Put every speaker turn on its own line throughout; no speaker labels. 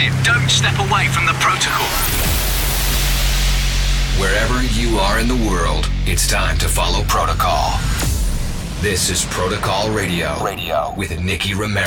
it. Don't step away from the protocol.
Wherever you are in the world, it's time to follow protocol. This is Protocol Radio. Radio with Nicky Romero.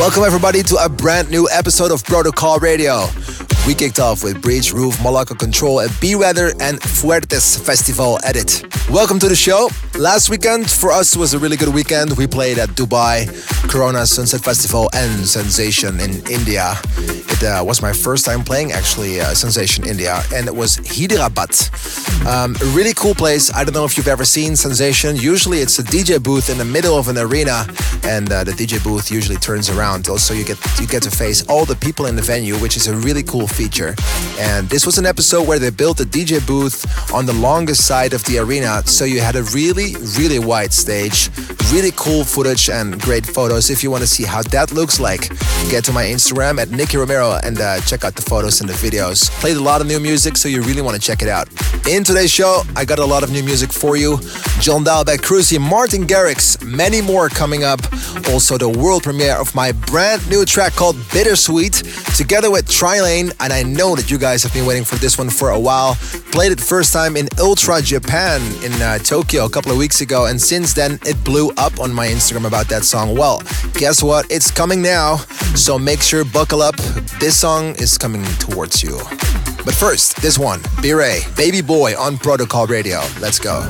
Welcome, everybody, to a brand new episode of Protocol Radio. We kicked off with Breach, Roof, Malacca Control, at B Weather, and Fuertes Festival Edit. Welcome to the show. Last weekend for us was a really good weekend. We played at Dubai, Corona Sunset Festival, and Sensation in India. It uh, was my first time playing actually uh, Sensation India, and it was Hyderabad. Um, a really cool place. I don't know if you've ever seen Sensation. Usually it's a DJ booth in the middle of an arena, and uh, the DJ booth usually turns around. Also, you get you get to face all the people in the venue, which is a really cool feature. And this was an episode where they built a DJ booth on the longest side of the arena, so you had a really really wide stage, really cool footage and great photos. If you want to see how that looks like, get to my Instagram at Nicky Romero and uh, check out the photos and the videos. Played a lot of new music, so you really want to check it out. In today's show, I got a lot of new music for you. John Dahlback, Cruzy, Martin Garrix, many more coming up. Also, the world premiere of my brand new track called Bittersweet, together with Trilane. And I know that you guys have been waiting for this one for a while. Played it first time in Ultra Japan in uh, Tokyo a couple of weeks ago, and since then it blew up on my Instagram about that song. Well, guess what? It's coming now. So make sure buckle up. This song is coming towards you. But first, this one, B-Ray, Baby Boy on Protocol Radio. Let's go.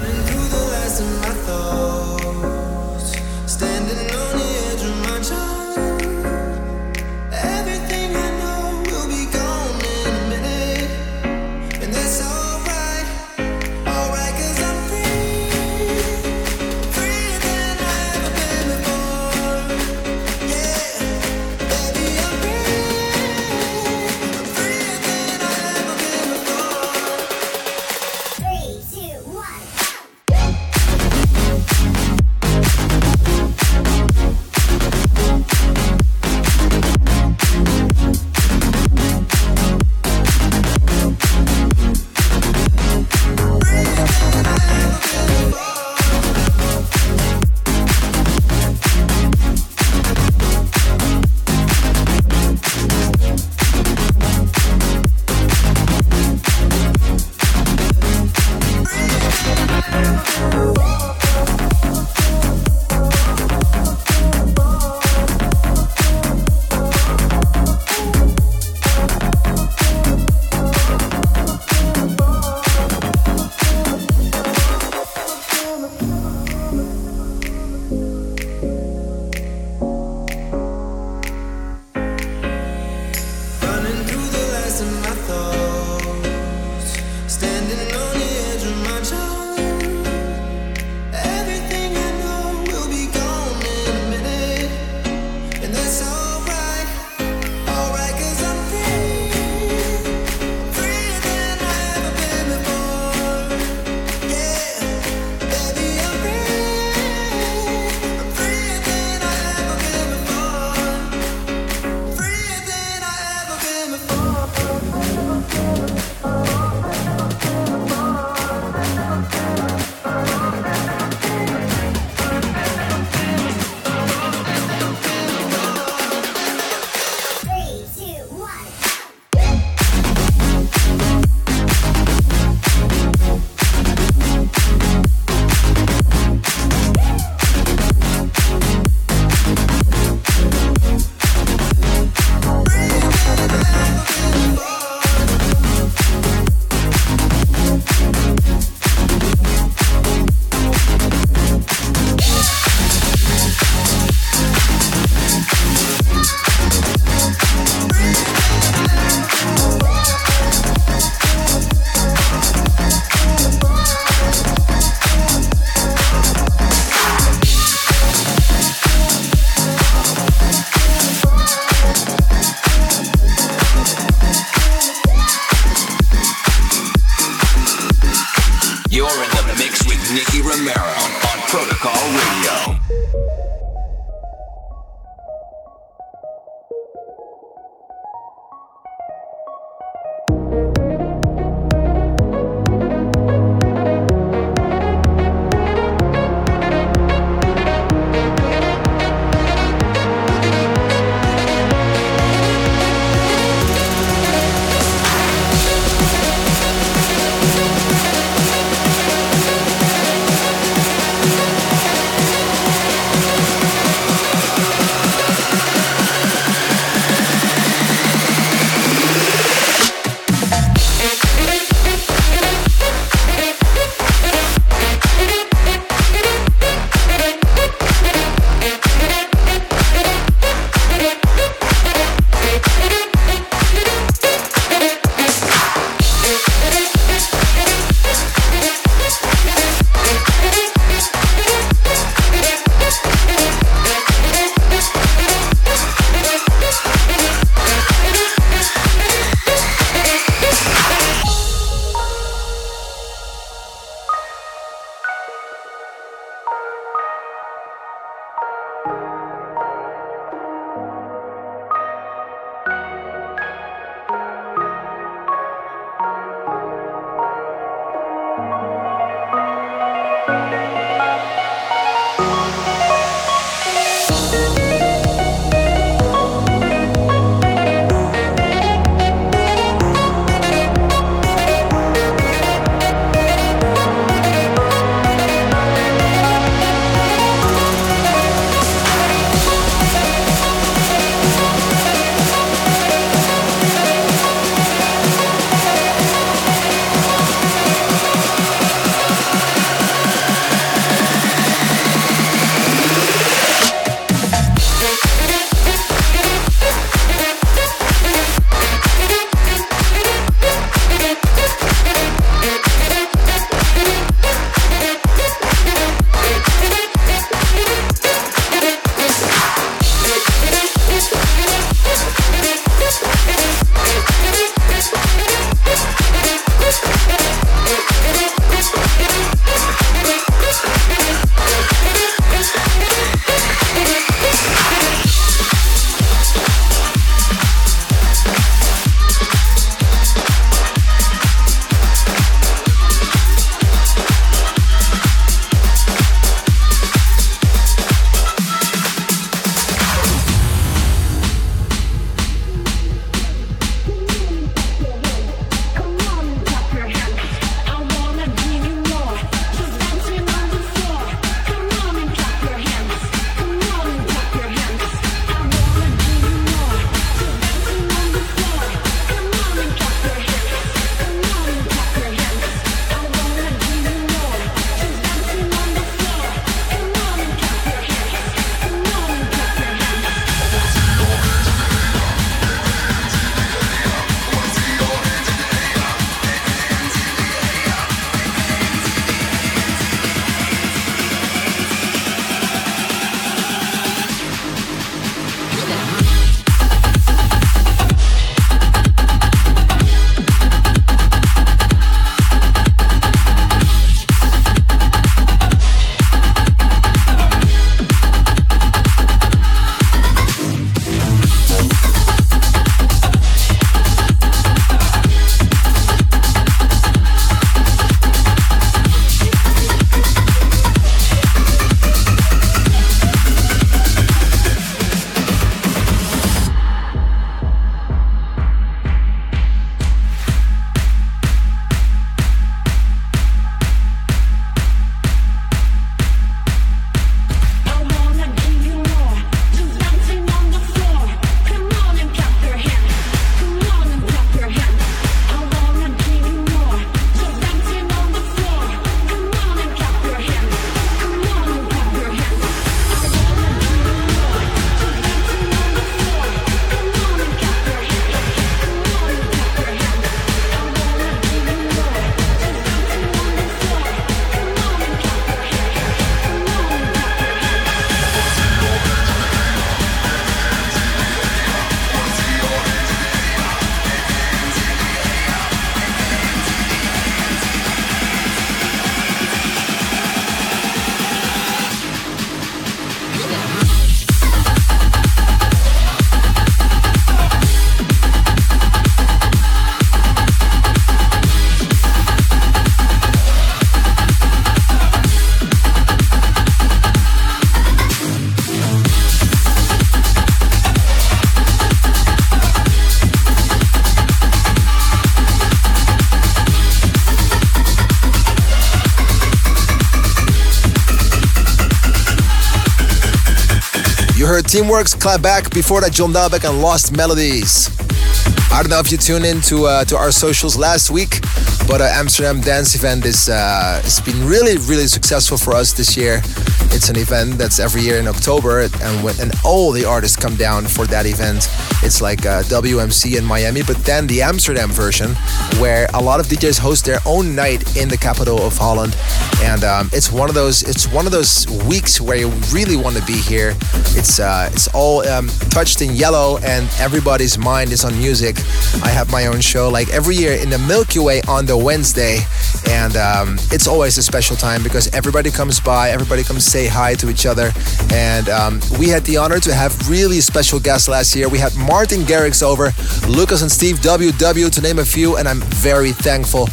Teamworx, Clap Back, before that John Dahlback and Lost Melodies. I don't know if you tuned in to, uh, to our socials last week, but uh, Amsterdam Dance Event is uh, it's been really really successful for us this year. It's an event that's every year in October, and when and all the artists come down for that event. It's like uh, WMC in Miami, but then the Amsterdam version, where a lot of DJs host their own night in the capital of Holland, and um, it's one of those it's one of those weeks where you really want to be here. It's uh, it's all um, touched in yellow, and everybody's mind is on music. I have my own show like every year in the Milky Way on the Wednesday, and um, it's always a special time because everybody comes by, everybody comes say hi to each other, and um, we had the honor to have really special guests last year. We had Martin Garrix over, Lucas and Steve WW to name a few, and I'm very thankful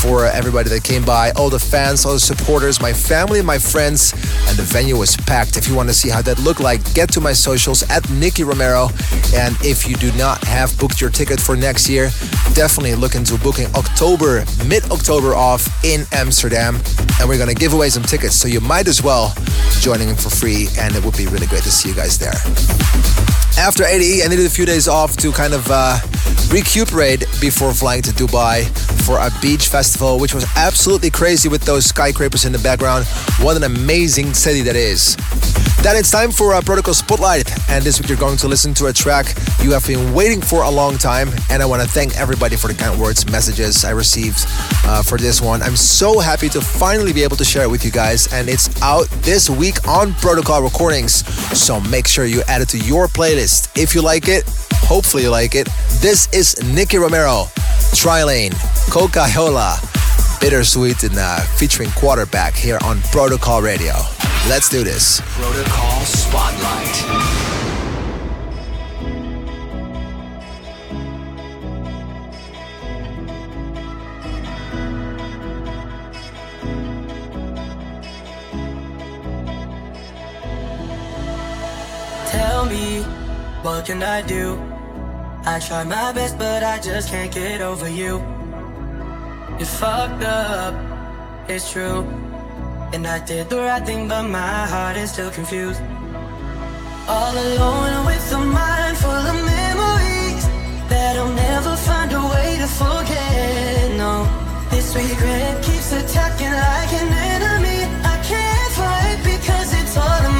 for everybody that came by, all the fans, all the supporters, my family, my friends, and the venue was packed. If you want to see how that looked like, get to my socials at Nicky Romero, and if you do not have booked your ticket for next year, definitely look into booking October, mid October off in Amsterdam. And we're going to give away some tickets, so you might as well join in for free, and it would be really great to see you guys there. After ADE, I needed a few days off to kind of uh, recuperate before flying to Dubai for a beach festival, which was absolutely crazy with those skyscrapers in the background. What an amazing city that is. Then it's time for a Protocol Spotlight, and this week you're going to listen to a track you have been waiting for a long time. And I want to thank everybody for the kind words, messages I received uh, for this one. I'm so happy to finally be able to share it with you guys, and it's out this week on Protocol Recordings. So make sure you add it to your playlist if you like it. Hopefully, you like it. This is Nicky Romero, Trilane, Coca-Cola, Bittersweet, and uh, featuring Quarterback here on Protocol Radio. Let's do this.
Protocol Spotlight.
Tell me, what can I do? I try my best, but I just can't get over you. You fucked up, it's true. And I did the right thing, but my heart is still confused. All alone with a mind full of memories that I'll never find a way to forget. No, this regret keeps attacking like an enemy. I can't fight because it's all in my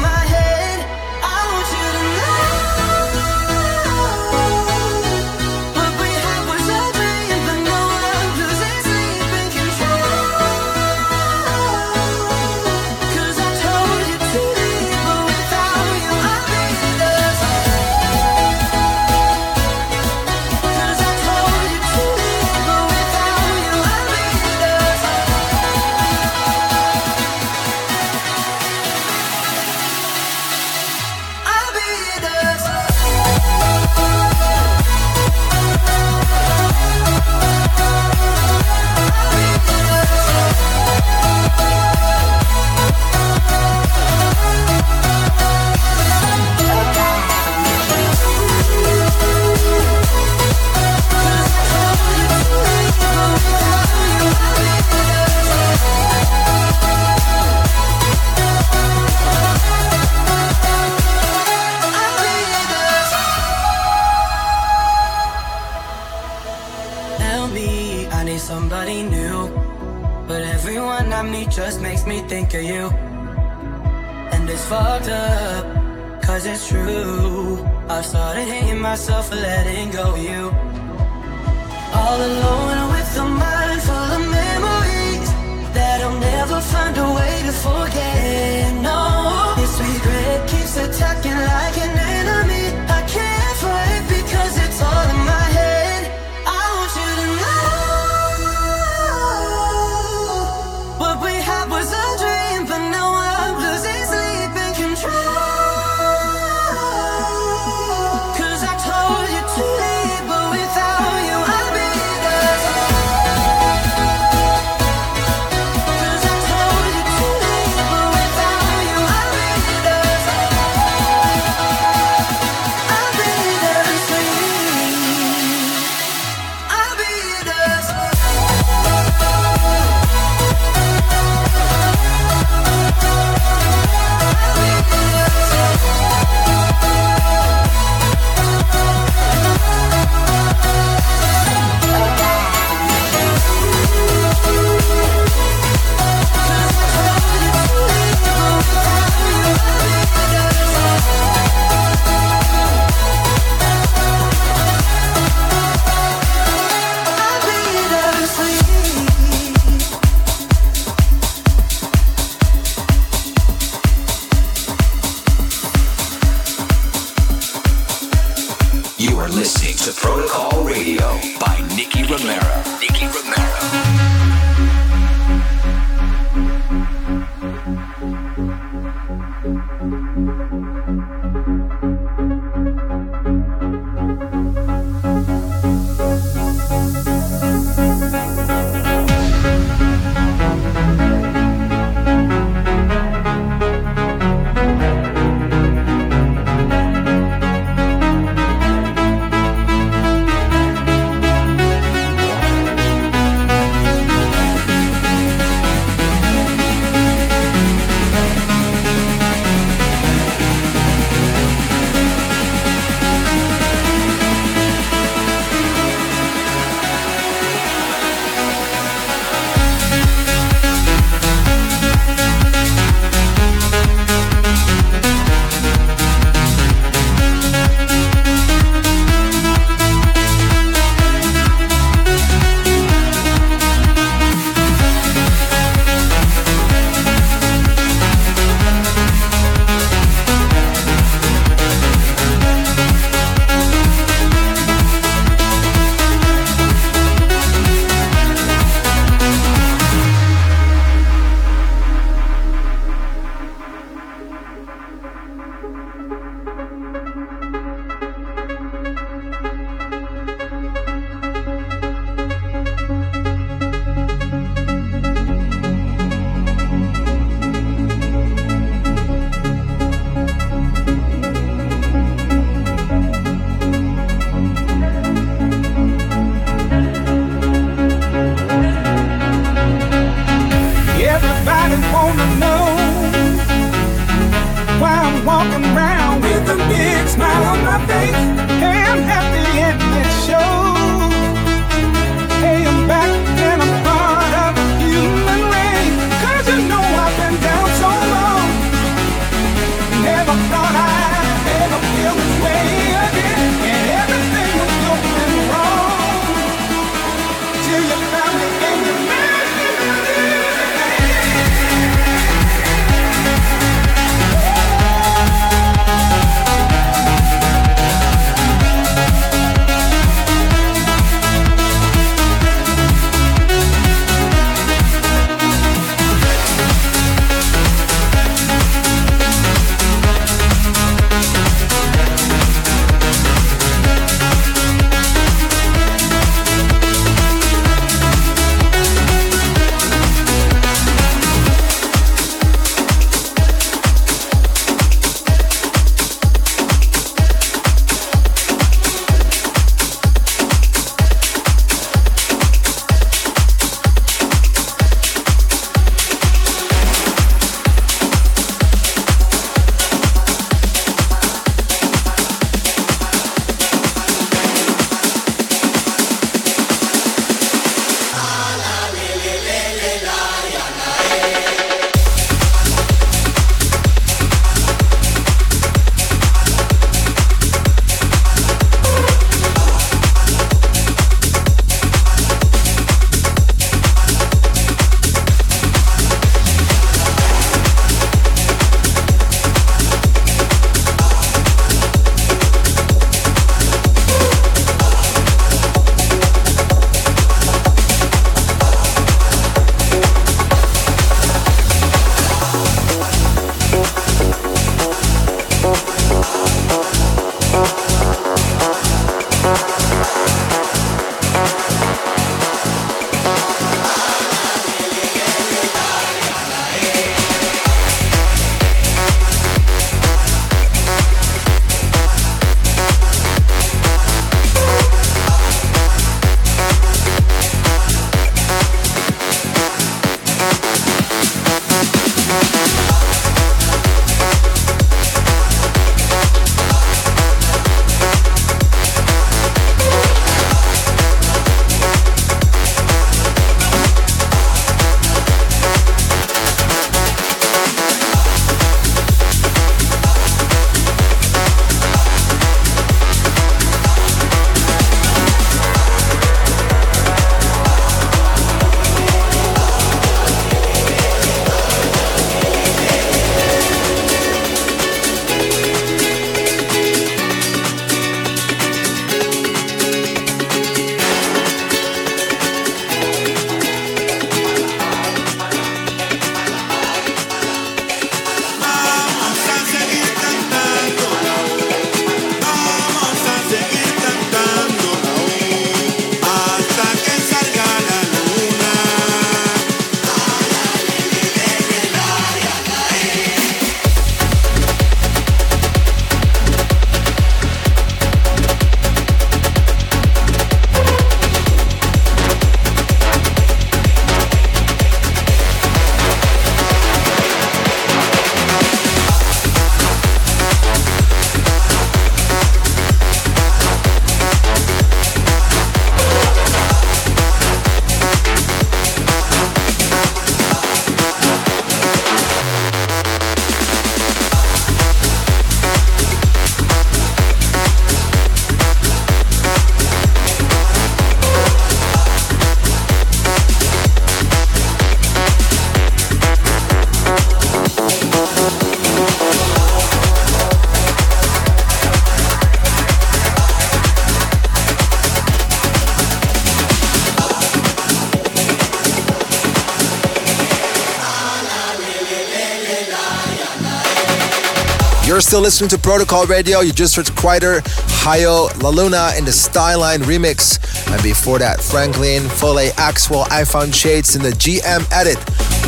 still listening to Protocol Radio. You just heard Kryder, Hayo, La Luna in the Styline remix. And before that, Franklin, Foley, Axwell, I Found Shades in the GM edit.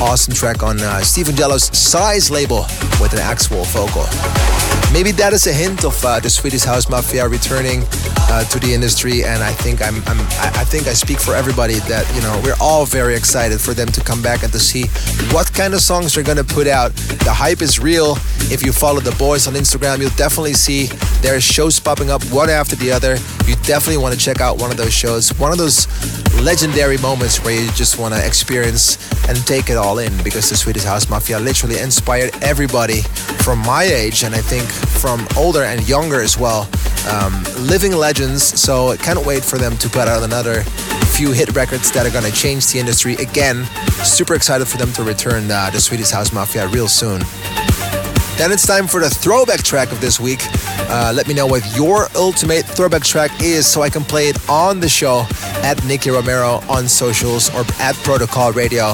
Awesome track on uh, Steve Angello's Size label with an Axwell vocal. Maybe that is a hint of uh, the Swedish House Mafia returning uh, to the industry, and I think I'm, I'm, I think I speak for everybody that you know we're all very excited for them to come back and to see what kind of songs they're gonna put out. The hype is real. If you follow the boys on Instagram, you'll definitely see there are shows popping up one after the other. You definitely want to check out one of those shows, one of those legendary moments where you just want to experience and take it all in because the Swedish House Mafia literally inspired everybody from my age and I think from older and younger as well. Um, living legends, so I can't wait for them to put out another few hit records that are to change the industry again. Super excited for them to return uh, the Swedish House Mafia real soon. Then it's time for the throwback track of this week. Uh, let me know what your ultimate throwback track is so I can play it on the show at Nicky Romero on socials or at Protocol Radio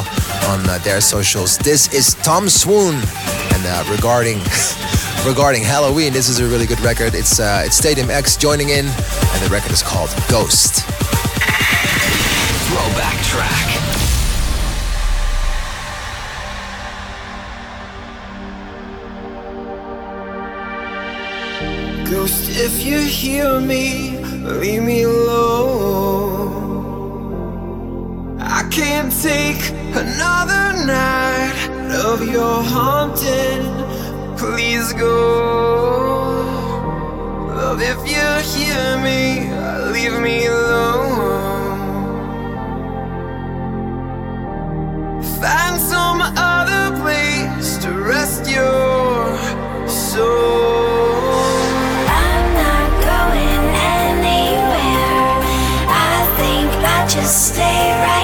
on uh, their socials. This is Tom Swoon. And uh, regarding regarding Halloween, this is a really good record. It's uh, it's Stadium X joining in, and the record is called Ghost.
Throwback track.
Ghost, if you hear me, leave me alone. I can't take another night of your haunting. Please go. Love, if you hear me, leave me alone. Find some other place to rest your soul.
I'm not going anywhere. I think I'll just stay right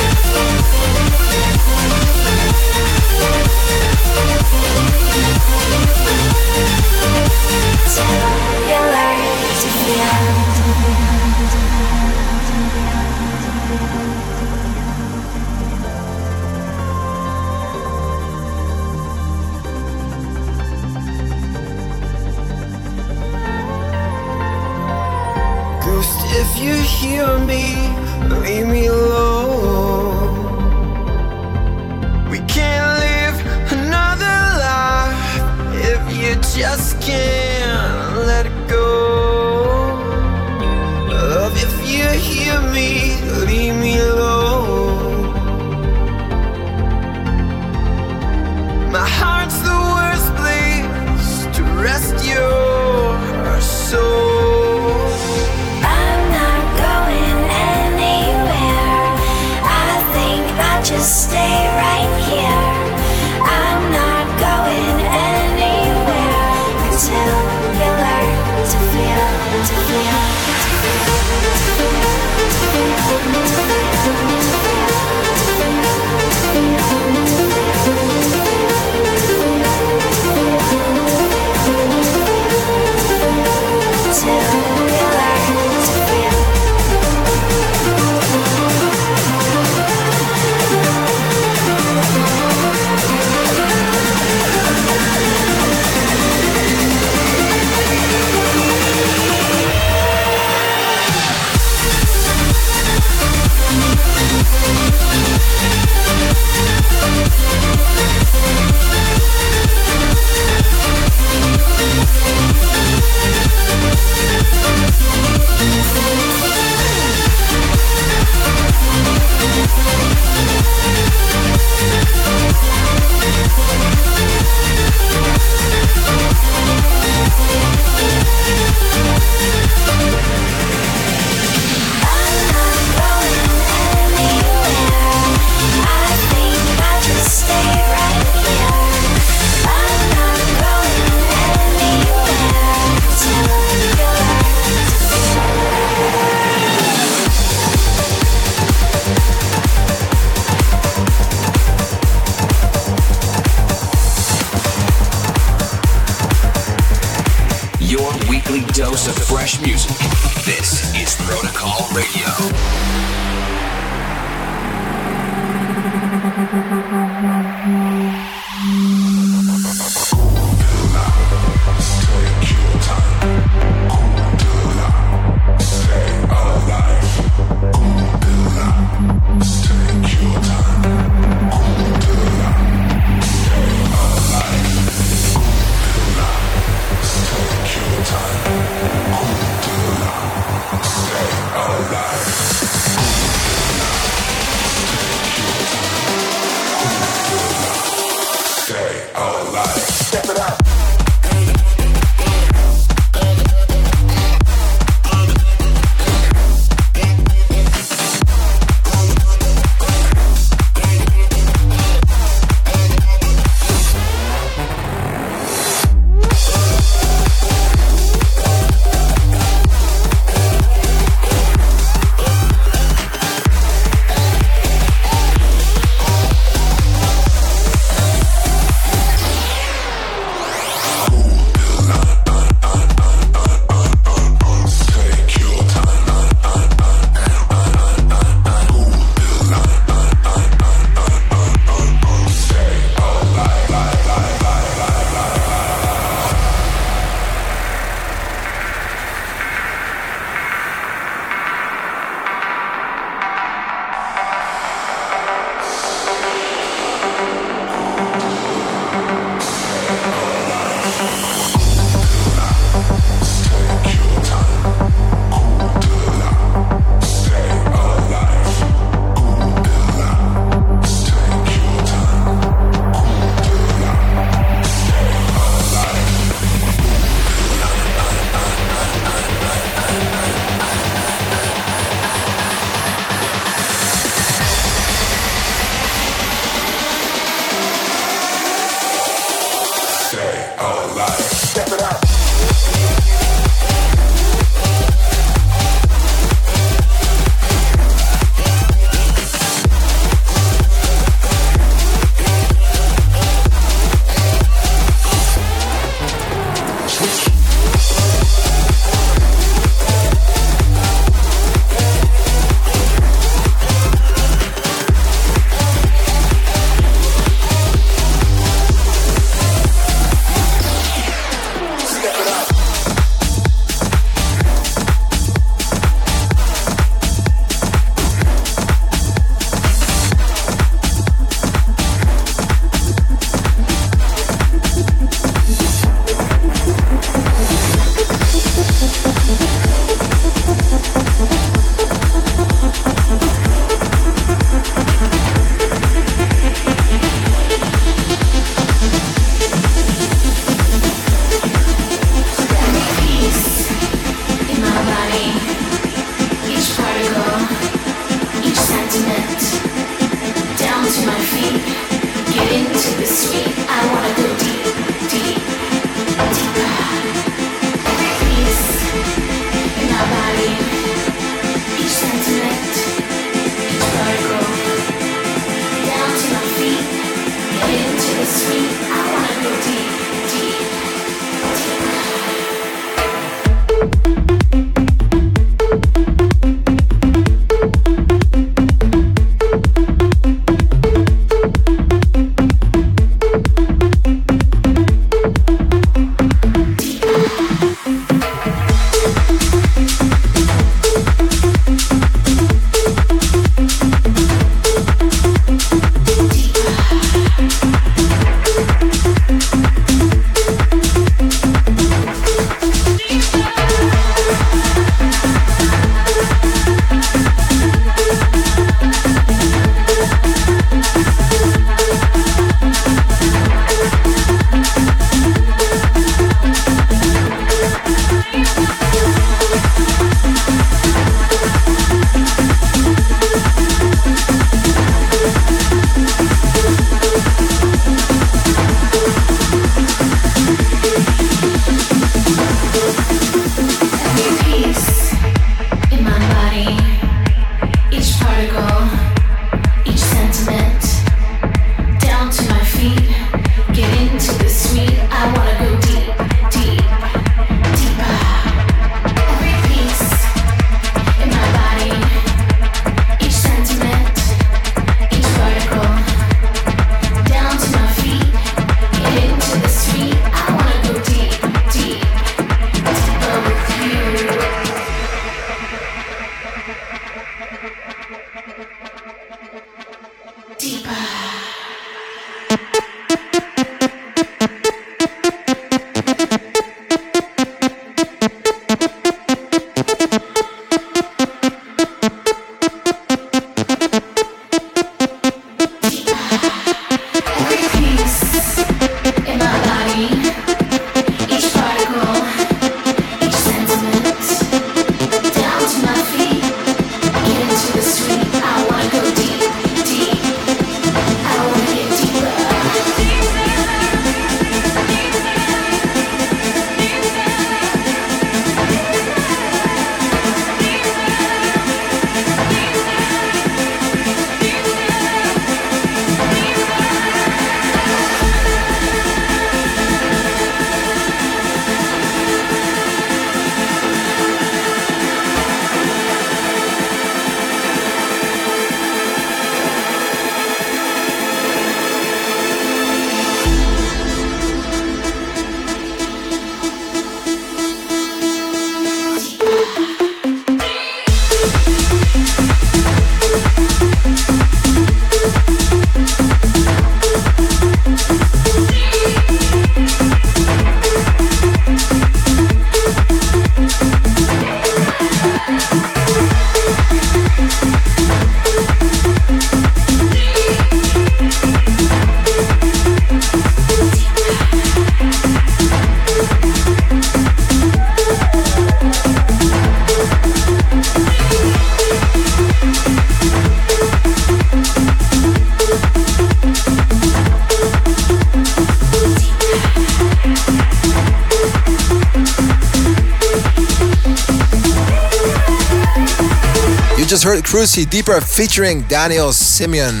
Deeper featuring Daniel Simeon.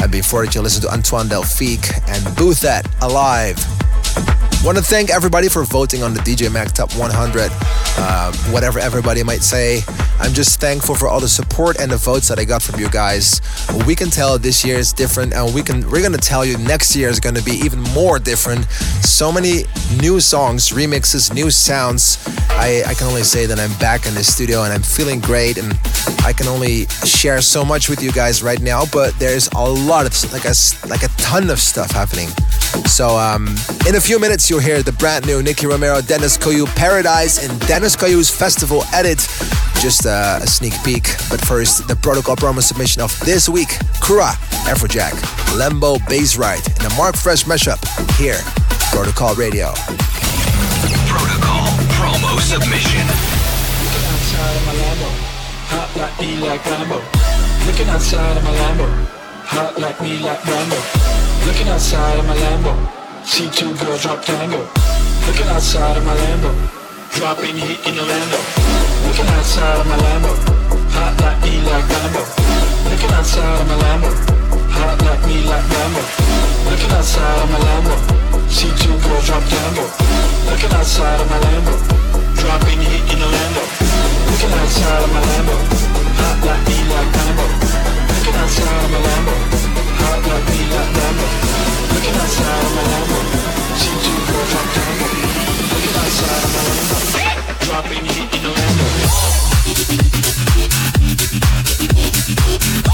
And before that, you listen to Antoine Delphique and Boothet Alive. Want to thank everybody for voting on the DJ Mag Top 100. Uh, whatever everybody might say, I'm just thankful for all the support and the votes that I got from you guys. We can tell this year is different, and we can we're gonna tell you next year is gonna be even more different. So many new songs, remixes, new sounds. I, I can only say that I'm back in the studio and I'm feeling great, and I can only share so much with you guys right now. But there's a lot of like a like a ton of stuff happening. So um, in a few minutes, you'll hear the brand new Nicky Romero, Deniz Koyu Paradise, and Deniz Koyu's Festival Edit. Just uh, a sneak peek. But first, the protocol promo submission of this week: Kura, Afrojack, Lembo Bass Ride, and a Mark Fresh mashup. Here, Protocol Radio.
Protocol promo submission.
Looking outside of my Lambo, hot like me like Rambo. Looking outside of my Lambo, hot like me like Rambo. Looking outside of my Lambo, see two girls drop tango. Looking outside of my Lambo, dropping heat in Orlando. Looking outside of my Lambo, hot like me like Rambo. Looking outside of my Lambo, hot like me like Rambo. Looking outside of my Lambo, see two girls drop tango. Looking outside of my Lambo, dropping heat in Orlando. Looking outside of my Lambo, hot like me like Rambo. Looking outside of my Lambo, hot like me like Rambo. Looking outside of my Lambo, see two girls drop tango. Looking outside of my Lambo, dropping heat in Orlando. Dropping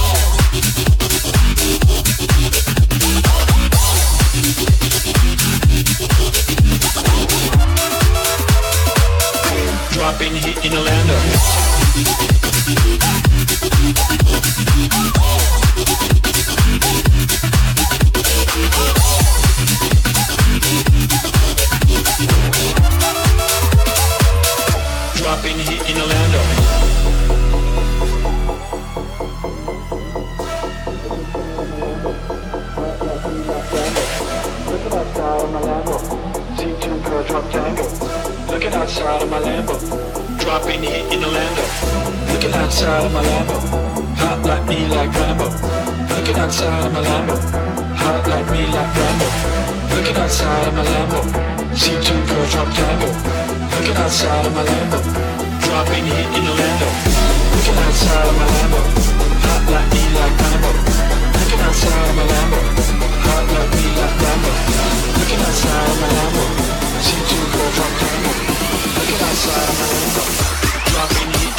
Lambo, see two girls drop tango. Looking outside of my Lambo, dropping heat in Orlando. Looking outside of my Lambo, hot like me like Rambo. Looking outside of my Lambo, hot like me like Rambo. Looking outside of my Lambo, see two girls drop tango. Looking outside of my Lambo, dropping heat in Orlando. Looking outside of my Lambo, hot like me like Rambo. Looking outside of my Lambo, hot like me like Rambo. Looking outside of my Lambo, see two girls drop tango. Dropping heat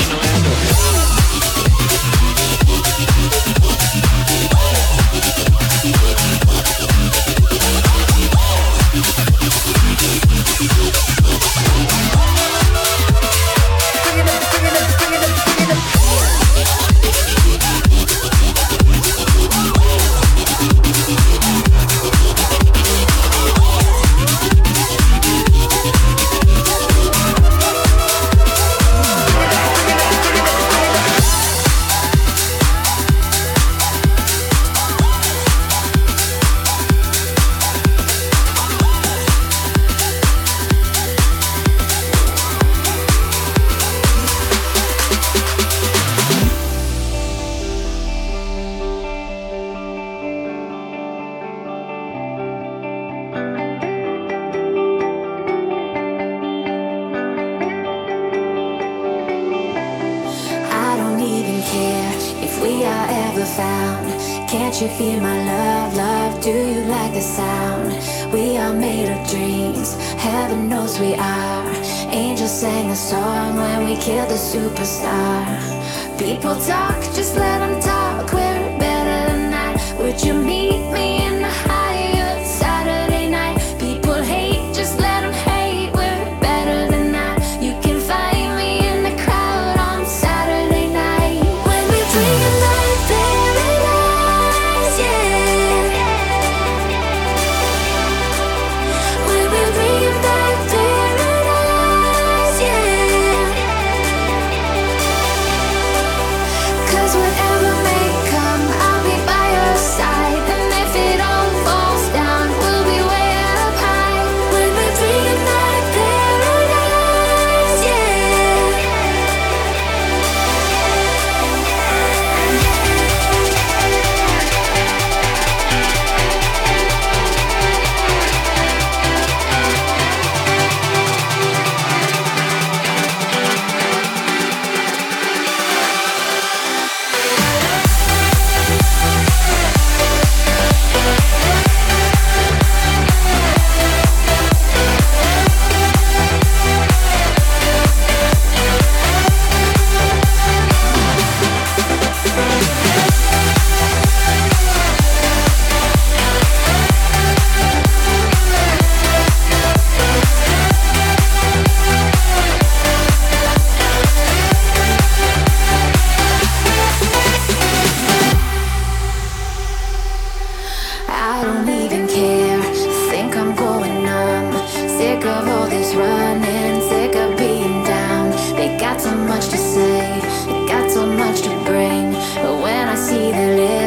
we are. Angels sang a song when we killed the superstar. People talk, just let them talk. We're better than that. Would you meet me in the Hyatt see the light.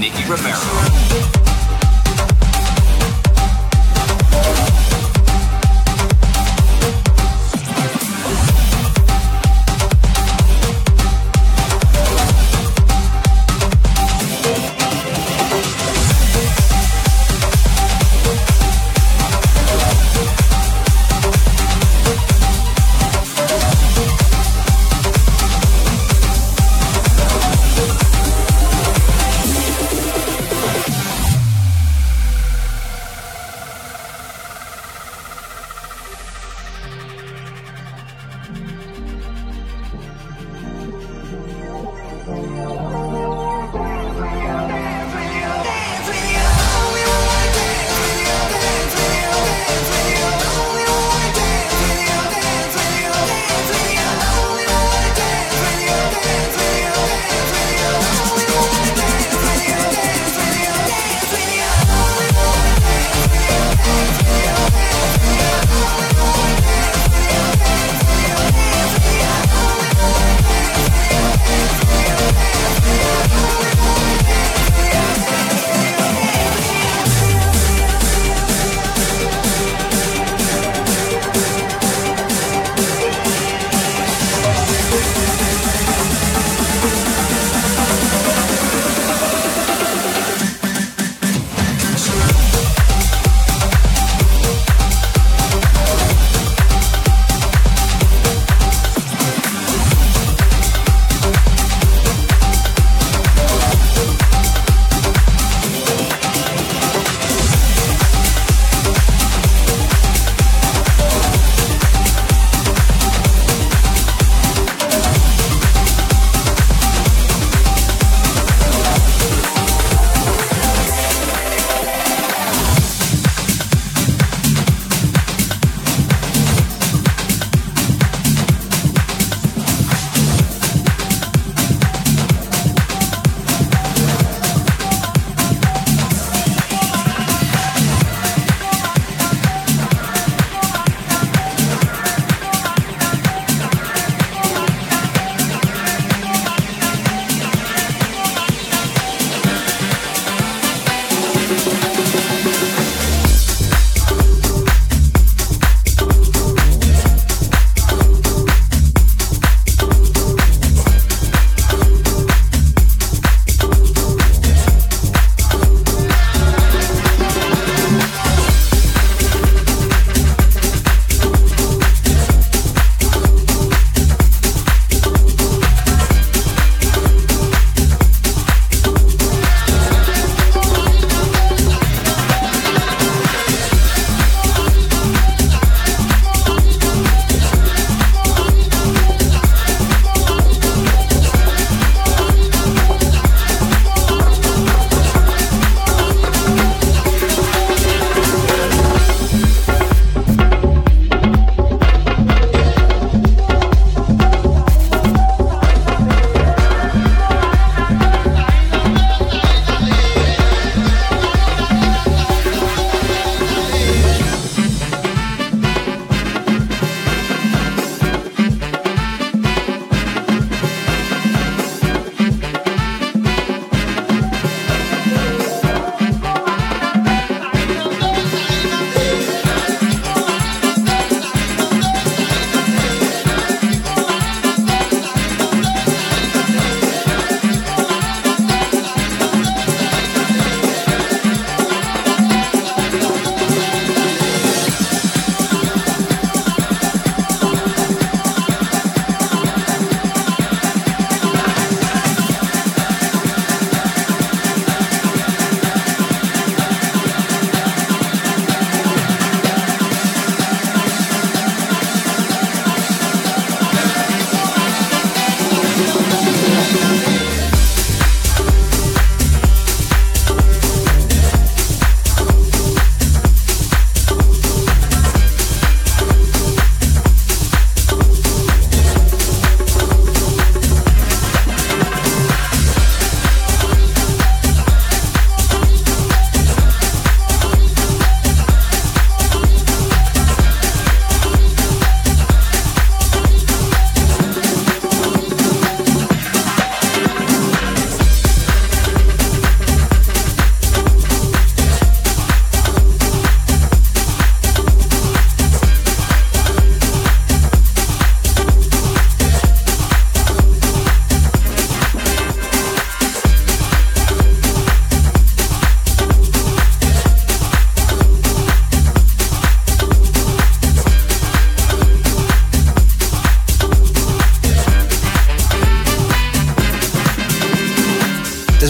Nicky Romero.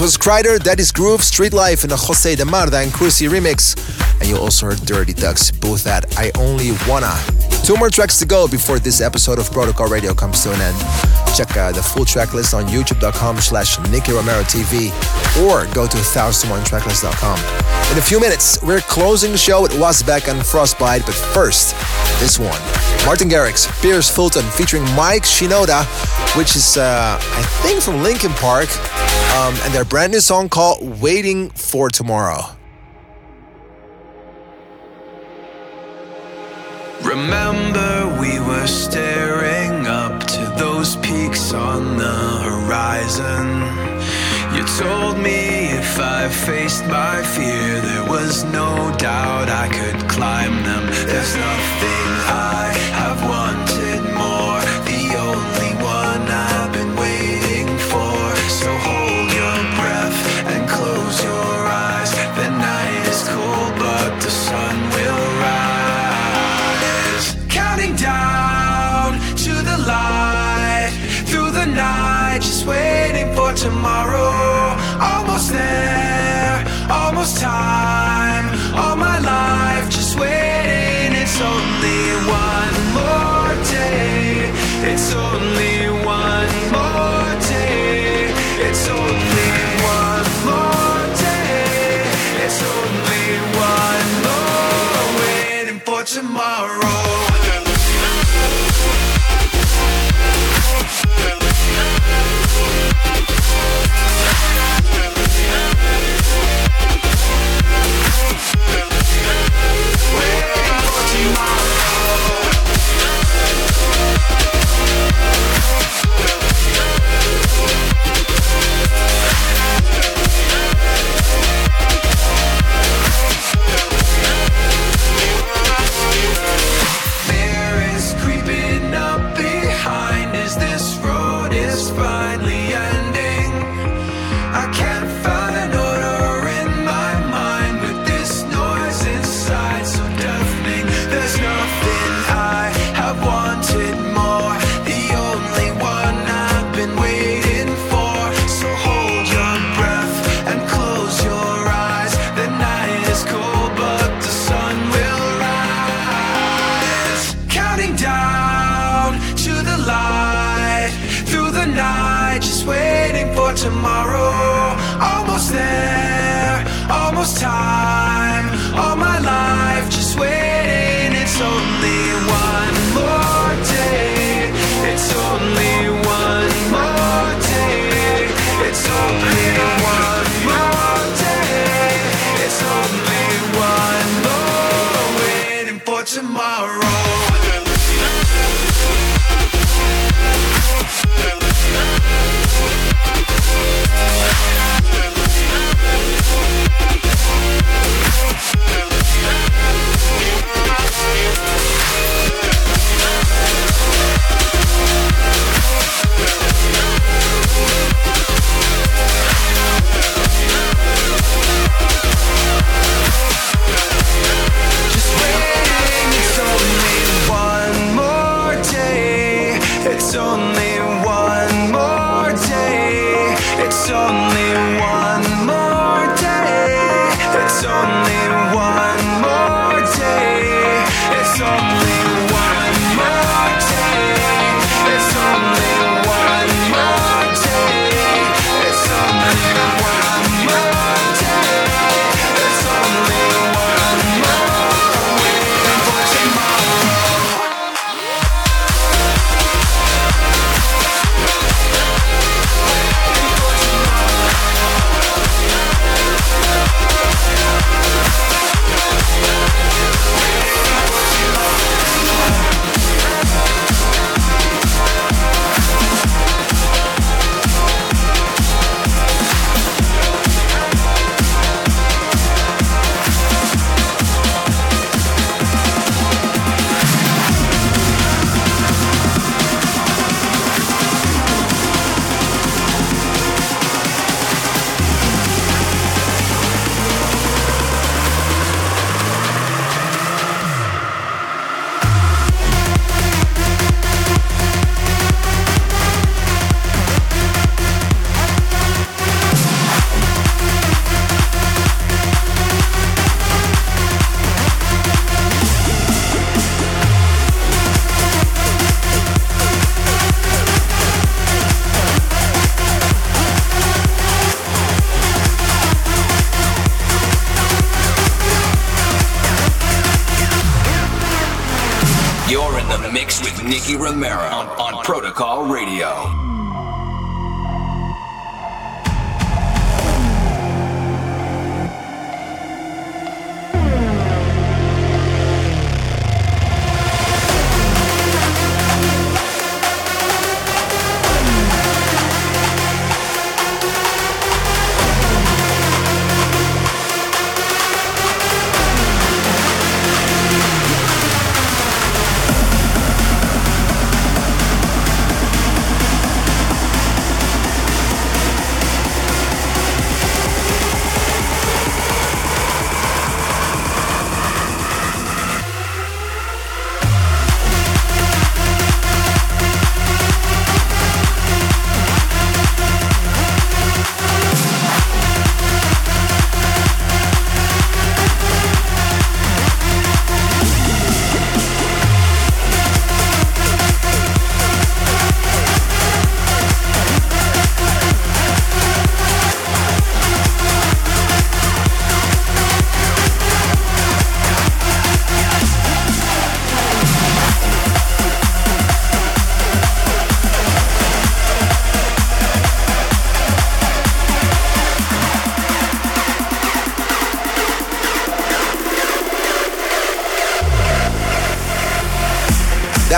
Was Kryder, Daddy's Groove, Street Life and a Jose de Marda and Cruci remix. And you also heard Dirty Ducks, both at I Only Wanna. Two more tracks to go before this episode of Protocol Radio comes to an end. Check uh, the full track list on youtube.com slash Nicky Romero TV or go to 1001tracklist.com. In a few minutes, we're closing the show with Wasbeck and Frostbite, but first, this one. Martin Garrix, Pierce Fulton featuring Mike Shinoda, which is, uh, I think, from Linkin Park, um, and their brand new song called Waiting for Tomorrow.
Remember, we were staring up to those peaks on the horizon. You told me if I faced my fear, there was no doubt I could climb them. There's nothing I It's only one more day. It's only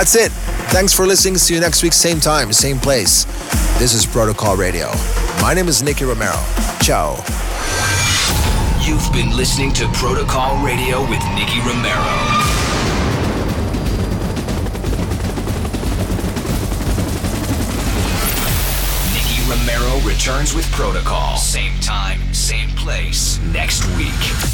That's it. Thanks for listening. See you next week, same time, same place. This is Protocol Radio. My name is Nicky Romero. Ciao.
You've been listening to Protocol Radio with Nicky Romero. Nicky Romero returns with Protocol. Same time, same place, next week.